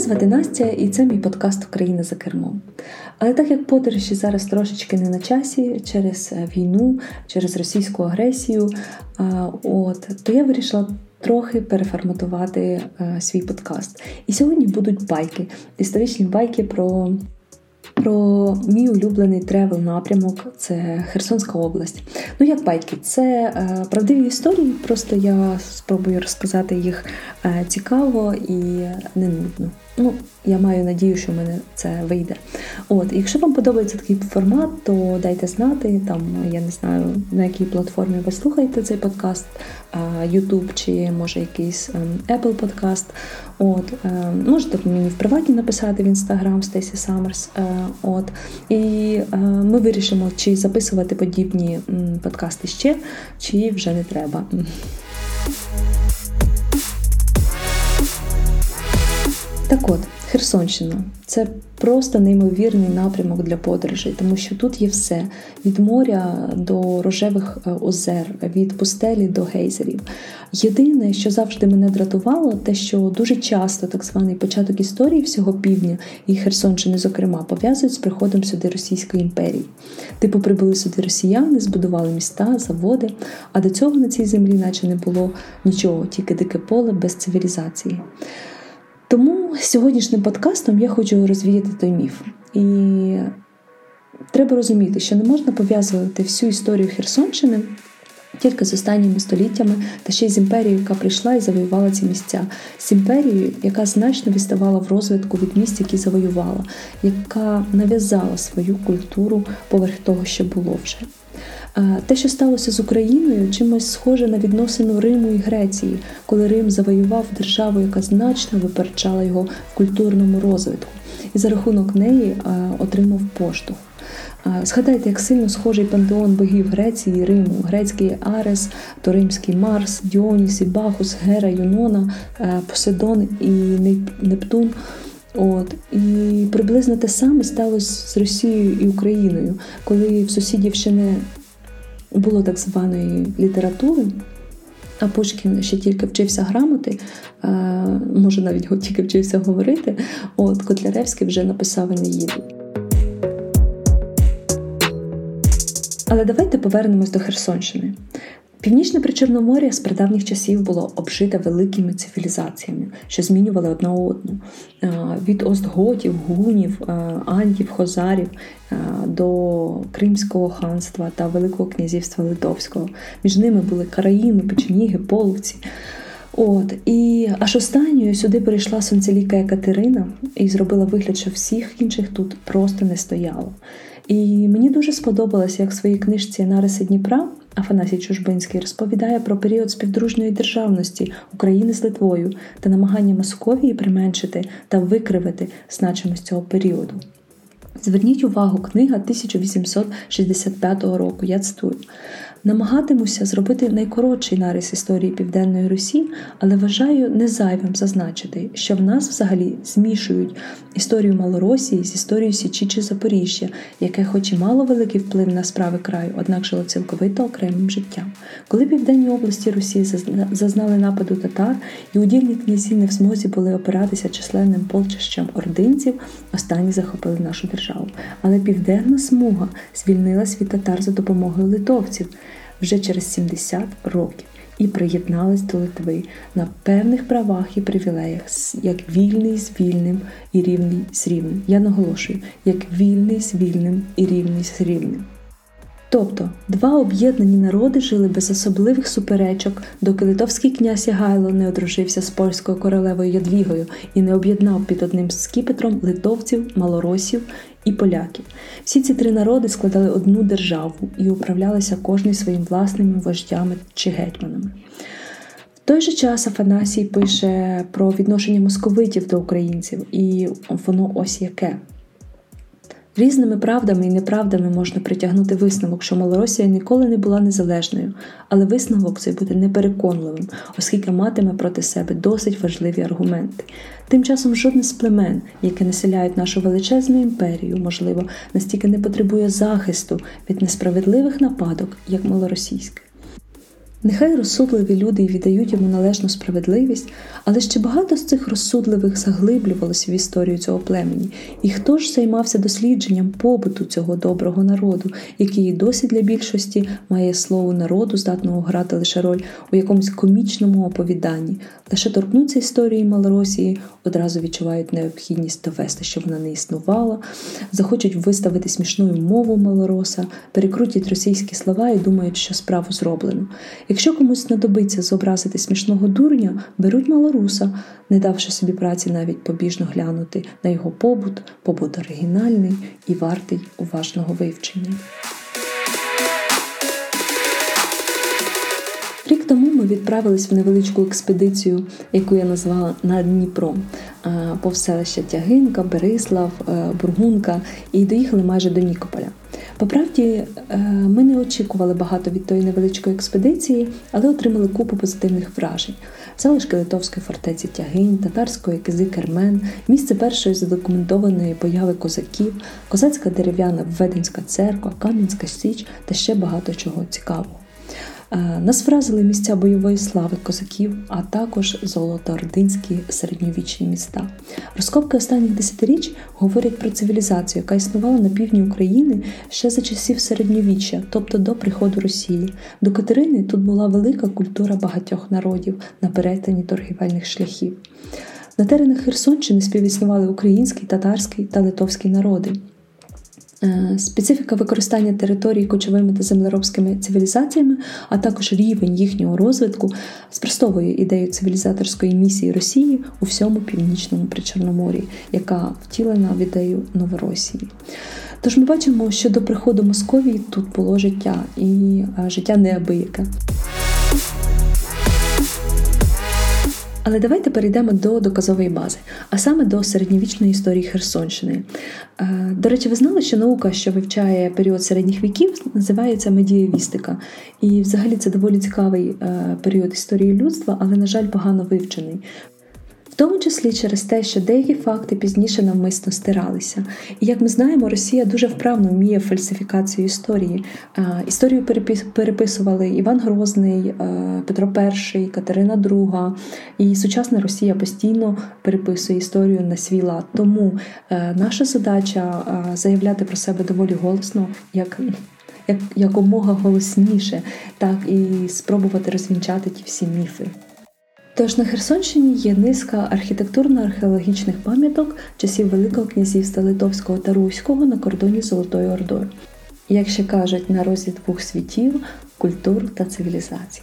звати Настя, і це мій подкаст Україна за кермом. Але так як подорожі зараз трошечки не на часі через е, війну, через російську агресію, от, то я вирішила трохи переформатувати е, свій подкаст. І сьогодні будуть байки, історичні байки про про мій улюблений travel напрямок це Херсонська область. Ну, як байки, це е, правдиві історії, просто я спробую розказати їх е, цікаво і не нудно. Ну, я маю надію, що в мене це вийде. От, якщо вам подобається такий формат, то дайте знати. Там я не знаю на якій платформі ви слухаєте цей подкаст, YouTube чи може якийсь ем, Apple подкаст. От, ем, можете мені в приватні написати в інстаграм Стесі Саммерс. От, і е, ми вирішимо, чи записувати подібні подкасти ще, чи вже не треба. Так от, Херсонщина це просто неймовірний напрямок для подорожей, тому що тут є все: від моря до рожевих е, озер, від пустелі до гейзерів. Єдине, що завжди мене дратувало, те, що дуже часто так званий початок історії всього півдня і Херсонщини, зокрема, пов'язують з приходом сюди Російської імперії. Типу прибули сюди росіяни, збудували міста, заводи, а до цього на цій землі, наче не було нічого, тільки дике поле без цивілізації. Тому сьогоднішнім подкастом я хочу розвіяти той міф. І треба розуміти, що не можна пов'язувати всю історію Херсонщини тільки з останніми століттями, та ще й з імперією, яка прийшла і завоювала ці місця, з імперією, яка значно відставала в розвитку від місць, які завоювала, яка нав'язала свою культуру поверх того, що було вже. Те, що сталося з Україною, чимось схоже на відносину Риму і Греції, коли Рим завоював державу, яка значно випереджала його в культурному розвитку, і за рахунок неї отримав поштовх. Згадайте, як сильно схожий пантеон богів Греції, Риму, грецький Арес, то римський Марс, Діоніс, і Бахус, Гера, Юнона, Поседон і Нептун. От і приблизно те саме сталося з Росією і Україною, коли в сусідів ще не було так званої літератури. А Пушкін ще тільки вчився грамоти, може навіть тільки вчився говорити. От Котляревський вже написав Енеїду. Але давайте повернемось до Херсонщини. Північне Причорномор'я з прадавніх часів було обжите великими цивілізаціями, що змінювали одна одну. Від остготів, гунів, антів, хозарів до Кримського ханства та Великого князівства Литовського. Між ними були караїми, печеніги, половці. От і аж останньою сюди прийшла сонцеліка Екатерина і зробила вигляд, що всіх інших тут просто не стояло. І мені дуже сподобалося, як в своїй книжці Нариси Дніпра Афанасій Чужбинський розповідає про період співдружної державності України з Литвою та намагання Московії применшити та викривити значимість цього періоду. Зверніть увагу, книга 1865 року. Я цитую. Намагатимуся зробити найкоротший нарис історії Південної Русі, але вважаю незайвим зазначити, що в нас взагалі змішують історію Малоросії з історією Січі чи Запоріжжя, яке, хоч і мало великий вплив на справи краю, однак жило цілковито окремим життям. Коли південні області Русі зазнали нападу татар, і удільні князі не в змозі були опиратися численним полчищем ординців, останні захопили нашу державу. Але південна смуга звільнилась від татар за допомогою литовців вже через 70 років і приєднались до Литви на певних правах і привілеях, як вільний з вільним і рівний з рівним. Я наголошую, як вільний з вільним і рівний з рівним. Тобто два об'єднані народи жили без особливих суперечок, доки литовський князь Ягайло не одружився з польською королевою Ядвігою і не об'єднав під одним скіпетром литовців, малоросів і поляків. Всі ці три народи складали одну державу і управлялися кожний своїм власними вождями чи гетьманами. В той же час Афанасій пише про відношення московитів до українців, і воно ось яке. Різними правдами і неправдами можна притягнути висновок, що Малоросія ніколи не була незалежною, але висновок цей буде непереконливим, оскільки матиме проти себе досить важливі аргументи. Тим часом жодне з племен, яке населяють нашу величезну імперію, можливо, настільки не потребує захисту від несправедливих нападок, як малоросійське. Нехай розсудливі люди й віддають йому належну справедливість, але ще багато з цих розсудливих заглиблювалося в історію цього племені. І хто ж займався дослідженням побуту цього доброго народу, який досі для більшості має слово народу, здатного грати лише роль у якомусь комічному оповіданні, лише торкнуться історії Малоросії, одразу відчувають необхідність довести, що вона не існувала, захочуть виставити смішною мову малороса, перекрутять російські слова і думають, що справу зроблено. Якщо комусь знадобиться зобразити смішного дурня, беруть малоруса, не давши собі праці навіть побіжно глянути на його побут, побут оригінальний і вартий уважного вивчення. Рік тому ми відправились в невеличку експедицію, яку я назвала над Дніпром, повз селища Тягинка, Берислав, е, Бургунка, і доїхали майже до Нікополя. По правді, е, ми не очікували багато від тої невеличкої експедиції, але отримали купу позитивних вражень. Залишки Литовської фортеці Тягинь, татарської кизи Кермен, місце першої задокументованої появи козаків, козацька дерев'яна Введенська церква, Кам'янська Січ та ще багато чого цікавого. Е, нас вразили місця бойової слави козаків, а також золотоординські середньовічні міста. Розкопки останніх десятиріч говорять про цивілізацію, яка існувала на півдні України ще за часів середньовіччя, тобто до приходу Росії. До Катерини тут була велика культура багатьох народів на перетині торгівельних шляхів. На теренах Херсонщини співіснували український, татарський та литовський народи. Е, специфіка використання території кочовими та землеробськими цивілізаціями, а також рівень їхнього розвитку спростовує ідею цивілізаторської місії Росії у всьому північному Причорномор'ї, яка втілена в ідею Новоросії. Тож ми бачимо, що до приходу Московії тут було життя і е, життя неабияке. Але давайте перейдемо до доказової бази, а саме до середньовічної історії Херсонщини. Е, до речі, ви знали, що наука, що вивчає період середніх віків, називається медієвістика. І взагалі це доволі цікавий е, період історії людства, але, на жаль, погано вивчений тому числі через те, що деякі факти пізніше навмисно стиралися. І як ми знаємо, Росія дуже вправно вміє фальсифікацію історії. Історію переписували Іван Грозний, Петро І, Катерина II. І сучасна Росія постійно переписує історію на свій лад. Тому е, наша задача заявляти про себе доволі голосно, як якомога голосніше, так і спробувати розвінчати ті всі міфи. Тож на Херсонщині є низка архітектурно-археологічних пам'яток часів Великого князівства Литовського та Руського на кордоні з Золотою Ордою, як ще кажуть, на розі двох світів, культур та цивілізацій.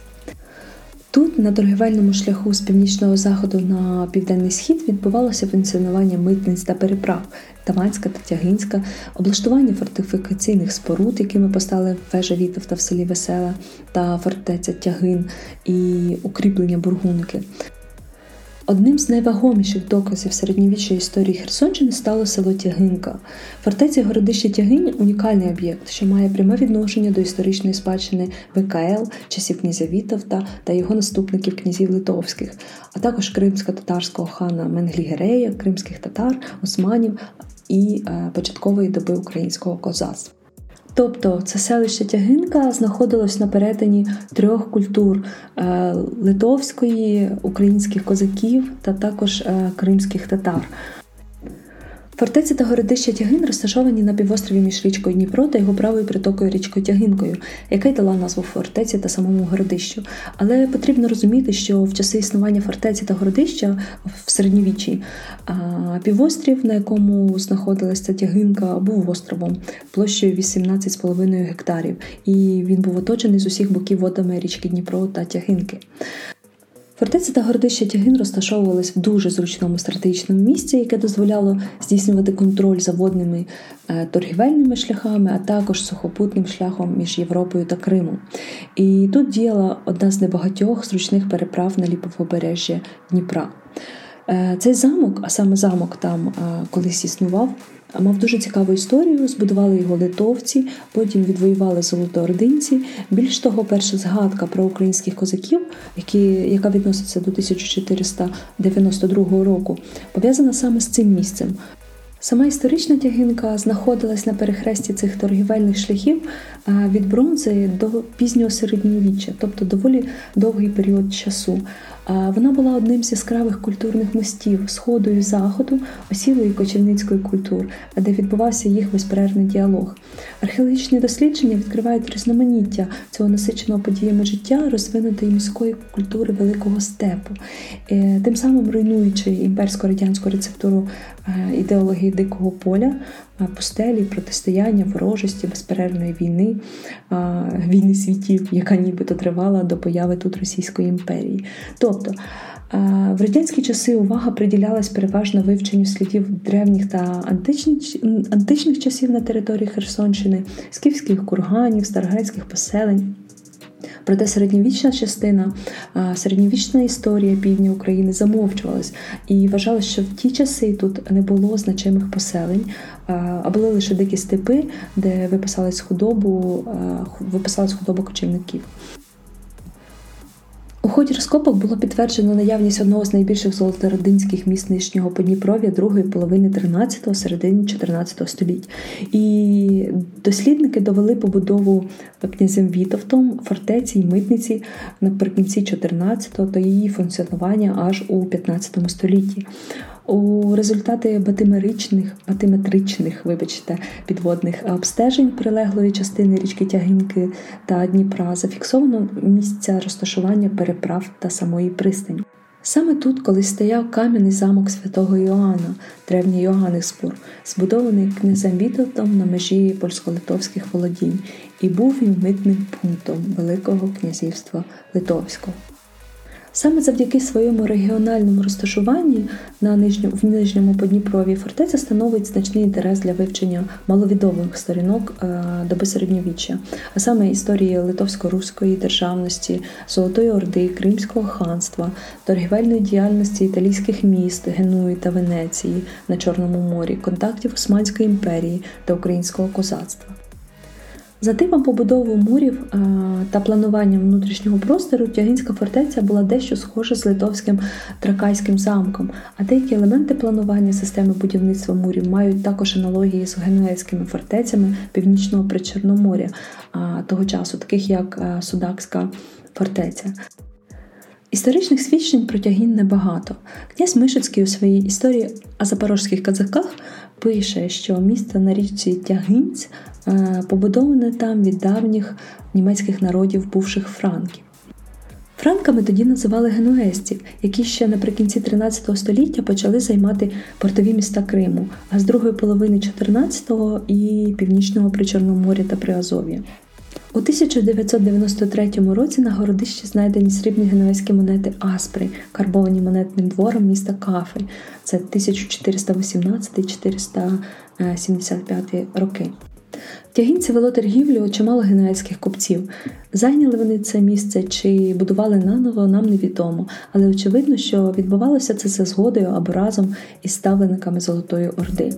Тут, на торгівельному шляху з північного заходу на південний схід, відбувалося функціонування митниць та переправ Таманська та Тягинська, облаштування фортифікаційних споруд, якими постали вежа Вітовта в селі Весела та фортеця Тягин і укріплення бургунки. Одним з найвагоміших доказів середньовічної історії Херсонщини стало село Тягинка. Фортеця городище Тягинь унікальний об'єкт, що має пряме відношення до історичної спадщини ВКЛ, часів князя Вітовта та його наступників князів Литовських, а також кримсько-татарського хана Менглігерея, кримських татар, османів і е, початкової доби українського козацтва. Тобто це селище Тягинка знаходилось на перетині трьох культур е, литовської, українських козаків та також е, кримських татар. Фортеця та городище Тягин розташовані на півострові між річкою Дніпро та його правою притокою річкою Тягинкою, яка й дала назву фортеці та самому городищу. Але потрібно розуміти, що в часи існування фортеці та городища в середньовіччі півострів, на якому знаходилася Тягинка, був островом площею 18,5 гектарів, і він був оточений з усіх боків водами річки Дніпро та Тягинки. Фортеця та городище Тягин розташовувались в дуже зручному стратегічному місці, яке дозволяло здійснювати контроль за водними е, торгівельними шляхами, а також сухопутним шляхом між Європою та Кримом. І тут діяла одна з небагатьох зручних переправ на ліповобережжя Дніпра. Е, цей замок, а саме замок там е, колись існував, Мав дуже цікаву історію, збудували його литовці, потім відвоювали золотоординці. Більш того, перша згадка про українських козаків, які, яка відноситься до 1492 року, пов'язана саме з цим місцем. Сама історична тягинка знаходилась на перехресті цих торгівельних шляхів від бронзи до пізнього середньовіччя, тобто доволі довгий період часу. Вона була одним з яскравих культурних мостів сходу і заходу, осілої кочівницької культур, де відбувався їх безперервний діалог. Археологічні дослідження відкривають різноманіття цього насиченого подіями життя, розвинутої міської культури великого степу, е, тим самим руйнуючи імперсько-радянську рецептуру е, ідеології дикого поля, пустелі, протистояння, ворожості, безперервної війни, війни світів, яка нібито тривала до появи тут Російської імперії. Тобто в радянські часи увага приділялась переважно вивченню слідів древніх та античних, античних часів на території Херсонщини, скіфських курганів, старогрецьких поселень. Проте середньовічна частина, середньовічна історія півдня України замовчувалась і вважалось, що в ті часи тут не було значимих поселень, а були лише дикі степи, де виписалась худобу, виписалась худоба кочівників. У ході розкопок було підтверджено наявність одного з найбільших золотородинських міст нижнього Подніпров'я другої половини 13-го, середини 14 століть. І дослідники довели побудову князем Вітовтом фортеці й митниці наприкінці 14-го та її функціонування аж у 15 столітті. У результати батиметричних, батиметричних, вибачте, підводних обстежень прилеглої частини річки Тягинки та Дніпра зафіксовано місця розташування переправ та самої пристані. Саме тут колись стояв кам'яний замок святого Йоанна, древній Йоганнесбур, збудований князем Вітовтом на межі польсько-литовських володінь, і був він митним пунктом Великого князівства Литовського. Саме завдяки своєму регіональному розташуванні на нижньому, в нижньому Подніпрові фортеця становить значний інтерес для вивчення маловідомих сторінок е, доби середньовіччя, а саме історії литовсько-руської державності, Золотої Орди, Кримського ханства, торгівельної діяльності італійських міст, Генуї та Венеції на Чорному морі, контактів Османської імперії та українського козацтва. За типом побудови мурів та плануванням внутрішнього простору Тягинська фортеця була дещо схожа з литовським Тракайським замком, а деякі елементи планування системи будівництва мурів мають також аналогії з генуезькими фортецями Північного Причорноморя того часу, таких як Судакська фортеця. Історичних свідчень про тягін небагато. Князь Мишицький у своїй історії о запорожських казаках пише, що місто на річці Тягинць е, побудоване там від давніх німецьких народів бувших франків. Франками тоді називали генуезців, які ще наприкінці 13 століття почали займати портові міста Криму, а з другої половини 14-го і північного Причорноморя та Приазов'я. У 1993 році на городищі знайдені срібні генуезькі монети Аспри, карбовані монетним двором міста Кафель. Це 1418-475 роки. Тягінці вело торгівлю чимало генуезьких купців. Зайняли вони це місце чи будували наново, нам невідомо, але очевидно, що відбувалося це за згодою або разом із ставленниками Золотої Орди.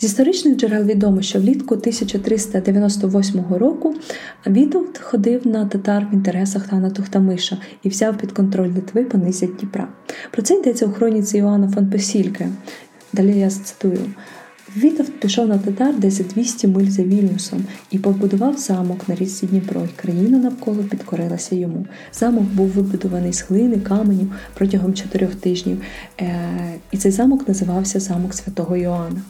З історичних джерел відомо, що влітку 1398 року Вітовт ходив на татар в інтересах Хана Тухтамиша і взяв під контроль Литви понизять Дніпра. Про це йдеться у хроніці Іоанна фон Песільке. Далі я цитую. Вітовт пішов на татар десь 200 миль за Вільнюсом і побудував замок на річці Дніпро, і країна навколо підкорилася йому. Замок був вибудований з глини, каменів протягом чотирьох тижнів, е, і цей замок називався Замок Святого Йоанна.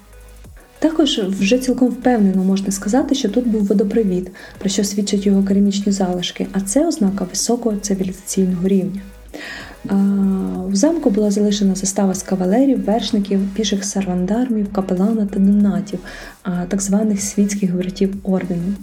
Також вже цілком впевнено можна сказати, що тут був водопровід, про що свідчать його керамічні залишки, а це ознака високого цивілізаційного рівня. У замку була залишена застава з кавалерів, вершників, піших сарвандармів, капелана та донатів, так званих світських братів ордену.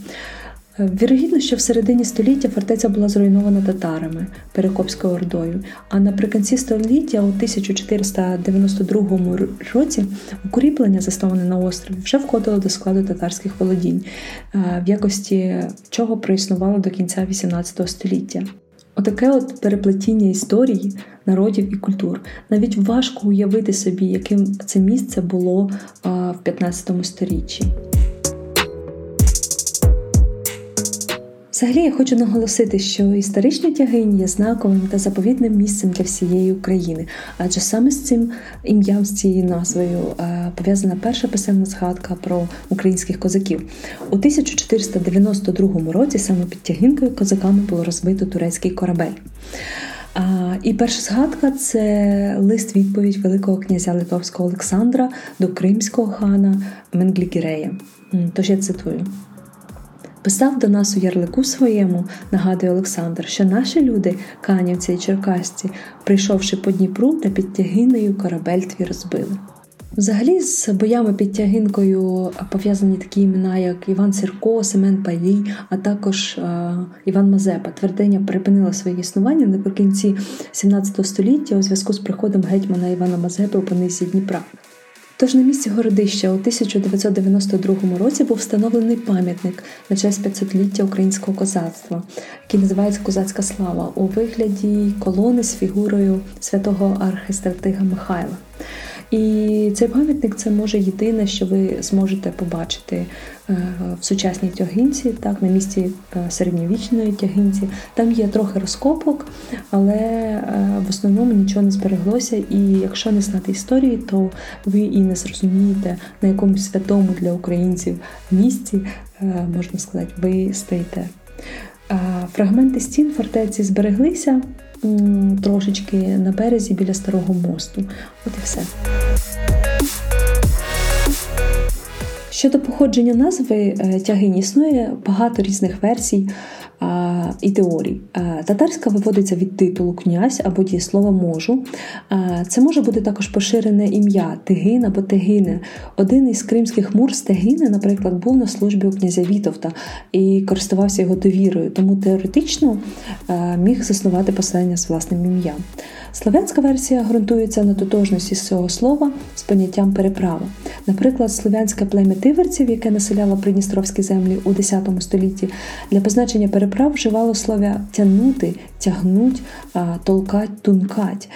Вірогідно, що в середині століття фортеця була зруйнована татарами Перекопською ордою, а наприкінці століття, у 1492 році, укріплення, засноване на острові, вже входило до складу татарських володінь, в якості чого проіснувало до кінця XVIII століття. Отаке от переплетіння історії, народів і культур. Навіть важко уявити собі, яким це місце було в 15 сторіччі. Взагалі я хочу наголосити, що історичний тягинь є знаковим та заповідним місцем для всієї України, адже саме з цим ім'ям, з цією назвою е, пов'язана перша писемна згадка про українських козаків. У 1492 році саме під тягинкою козаками було розбито турецький корабель. І перша згадка це лист відповідь Великого князя Литовського Олександра до кримського хана Менглігірея. Тож я цитую. Писав до нас у ярлику своєму, нагадує Олександр, що наші люди, канівці і черкасці, прийшовши по Дніпру та під тягинею корабель твій розбили. Взагалі, з боями під тягинкою пов'язані такі імена, як Іван Сірко, Семен Палій, а також е, Іван Мазепа. Твердиня припинила своє існування наприкінці 17 століття у зв'язку з приходом гетьмана Івана Мазепи у понизі Дніпра. Тож на місці городища у 1992 році був встановлений пам'ятник на честь 500-ліття українського козацтва, який називається Козацька слава у вигляді колони з фігурою святого архистратига Михайла. І цей пам'ятник це може єдине, що ви зможете побачити е, в сучасній тягинці, так, на місці е, середньовічної тягинці. Там є трохи розкопок, але е, в основному нічого не збереглося. І якщо не знати історії, то ви і не зрозумієте, на якомусь святому для українців місці, можна сказати, ви стоїте. Фрагменти стін фортеці збереглися трошечки на березі біля старого мосту. От і все. Щодо походження назви е, тягинь існує багато різних версій і теорій. Татарська виводиться від титулу князь або дієслова можу. Це може бути також поширене ім'я Тигин або Тегине. Один із кримських мур з Тегини, наприклад, був на службі у князя Вітовта і користувався його довірою, тому теоретично міг заснувати поселення з власним ім'ям. Слов'янська версія ґрунтується на тотожності цього слова з поняттям переправа. Наприклад, слов'янське плем'я тиверців, яке населяло придністровські землі у X столітті, для позначення переправ вживало слова тягнути, тягнуть, толкать, тункать.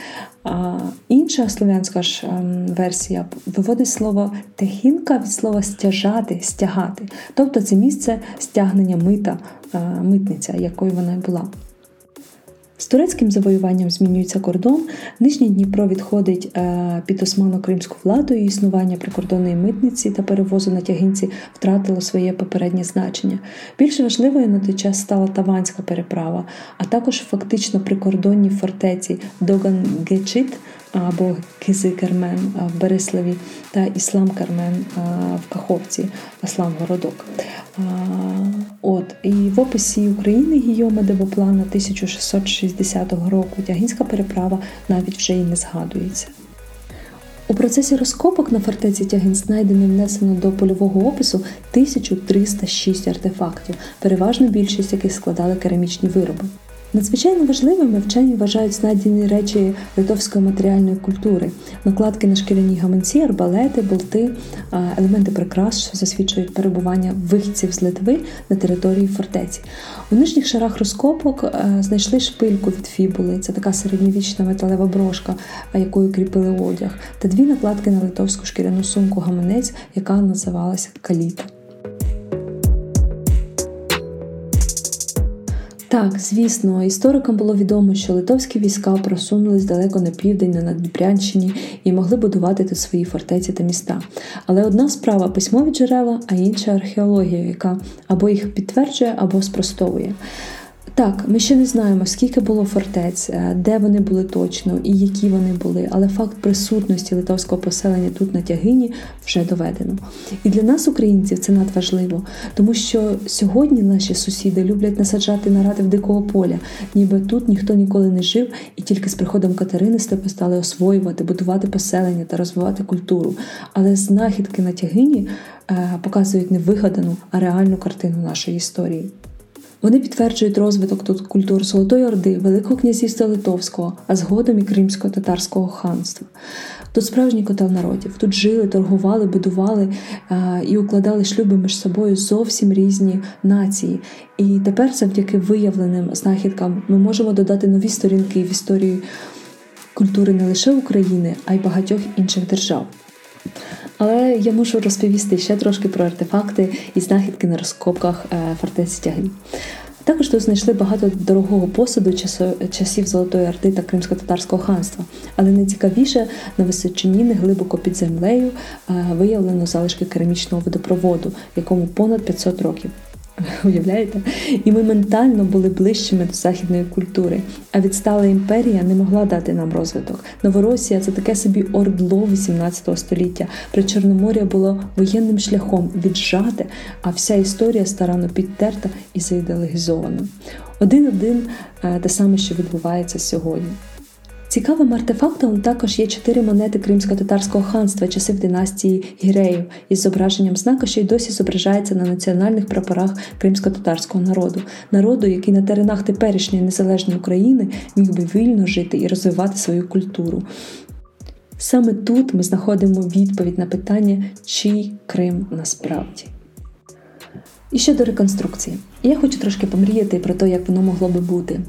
А Інша слов'янська ж ем, версія виводить слово техінка від слова стяжати, стягати. Тобто це місце стягнення мита, е, митниця, якою вона була. З турецьким завоюванням змінюється кордон. Нижній Дніпро відходить е, під османо-кримську владу і існування прикордонної митниці та перевозу на тягинці втратило своє попереднє значення. Більш важливою на той час стала Таванська переправа, а також фактично прикордонні фортеці Доган-Гечит або Кизи Кермен в Береславі та Іслам Кермен в Каховці, Аслам Городок. От і в описі України Гійома Девоплана 1660 року тягінська переправа навіть вже й не згадується. У процесі розкопок на фортеці Тягін знайдено внесено до польового опису 1306 артефактів, переважно більшість яких складали керамічні вироби. Надзвичайно важливими вчені вважають знайдені речі литовської матеріальної культури, накладки на шкіряні гаманці, арбалети, болти, елементи прикрас, що засвідчують перебування вихідців з Литви на території фортеці. У нижніх шарах розкопок знайшли шпильку від фібули, це така середньовічна металева брошка, якою кріпили одяг, та дві накладки на литовську шкіряну сумку гаманець, яка називалася каліта. Так, звісно, історикам було відомо, що литовські війська просунулись далеко на південь на Надбрянщині і могли будувати тут свої фортеці та міста. Але одна справа письмові джерела, а інша археологія, яка або їх підтверджує, або спростовує. Так, ми ще не знаємо, скільки було фортець, е, де вони були точно і які вони були, але факт присутності литовського поселення тут на тягині вже доведено. І для нас, українців, це надважливо, тому що сьогодні наші сусіди люблять насаджати наради в дикого поля, ніби тут ніхто ніколи не жив, і тільки з приходом Катерини степи стали освоювати, будувати поселення та розвивати культуру. Але знахідки на тягині е, показують не вигадану, а реальну картину нашої історії. Вони підтверджують розвиток тут культур Золотої Орди, Великого князівства Литовського, а згодом і Кримсько-татарського ханства. Тут справжній котел народів. Тут жили, торгували, будували а, і укладали шлюби між собою зовсім різні нації. І тепер, завдяки виявленим знахідкам, ми можемо додати нові сторінки в історії культури не лише України, а й багатьох інших держав. Але я мушу розповісти ще трошки про артефакти і знахідки на розкопках е, фортеці Тягин. Також тут знайшли багато дорогого посуду часів Золотої Орди та Кримсько-татарського ханства. Але найцікавіше на височині, не глибоко під землею, виявлено залишки керамічного водопроводу, якому понад 500 років. Уявляєте? І ми ментально були ближчими до західної культури. А відстала імперія не могла дати нам розвиток. Новоросія це таке собі ордло 18 століття. При Чорномор'я було воєнним шляхом віджати, а вся історія старанно підтерта і заідеологізована. Один-один е, те саме, що відбувається сьогодні. Цікавим артефактом також є чотири монети Кримсько-татарського ханства часів династії Гіреїв із зображенням знака, що й досі зображається на національних прапорах кримсько-татарського народу, народу, який на теренах теперішньої незалежної України міг би вільно жити і розвивати свою культуру. Саме тут ми знаходимо відповідь на питання, чий Крим насправді. І щодо реконструкції, я хочу трошки помріяти про те, як воно могло би бути.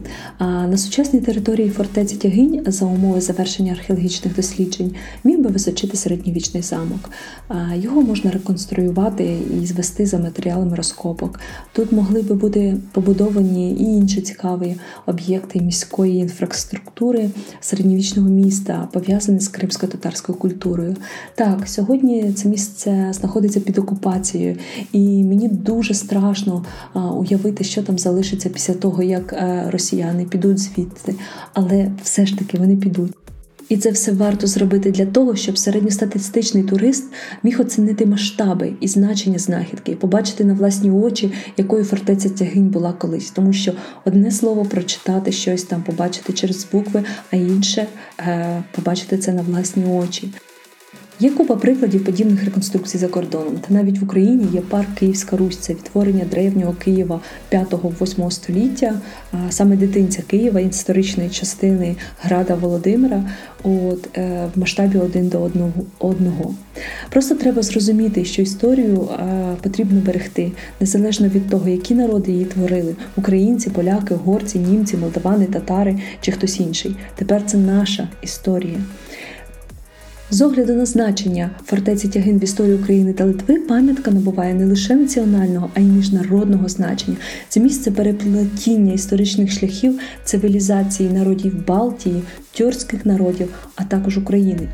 На сучасній території фортеці Тягинь за умови завершення археологічних досліджень міг би височити середньовічний замок. Його можна реконструювати і звести за матеріалами розкопок. Тут могли би бути побудовані і інші цікаві об'єкти міської інфраструктури середньовічного міста, пов'язані з кримсько-татарською культурою. Так, сьогодні це місце знаходиться під окупацією, і мені дуже страшно уявити, що там залишиться після того, як е, росіяни підуть звідти, але все ж таки вони підуть. І це все варто зробити для того, щоб середньостатистичний турист міг оцінити масштаби і значення знахідки, і побачити на власні очі, якою фортеця тягинь була колись, тому що одне слово прочитати щось там, побачити через букви, а інше е, побачити це на власні очі. Є купа прикладів подібних реконструкцій за кордоном. Та навіть в Україні є парк Київська Русь, це відтворення древнього Києва 5-8 століття, саме дитинця Києва, історичної частини Града Володимира, от е, в масштабі один до одного одного. Просто треба зрозуміти, що історію потрібно берегти незалежно від того, які народи її творили: українці, поляки, горці, німці, молдавани, татари чи хтось інший. Тепер це наша історія. З огляду на значення фортеці Тягин в історії України та Литви пам'ятка набуває не лише національного, а й міжнародного значення. Це місце переплетіння історичних шляхів цивілізації народів Балтії, тюркських народів, а також України.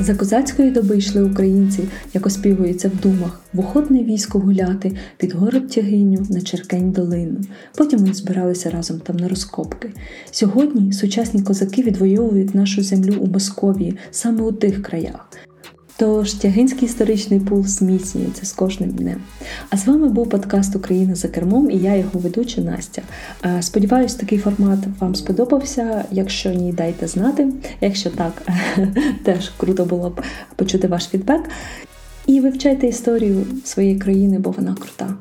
За козацької доби йшли українці, як оспівується в думах, в охотне військо гуляти під город тягиню на Черкень долину. Потім вони збиралися разом там на розкопки. Сьогодні сучасні козаки відвоюють нашу землю у Московії саме у тих краях. Тож Тягинський історичний пул зміцнюється з кожним днем. А з вами був подкаст Україна за кермом і я його ведуча Настя. Сподіваюсь, такий формат вам сподобався. Якщо ні, дайте знати. Якщо так, теж круто було б почути ваш фідбек. І вивчайте історію своєї країни, бо вона крута.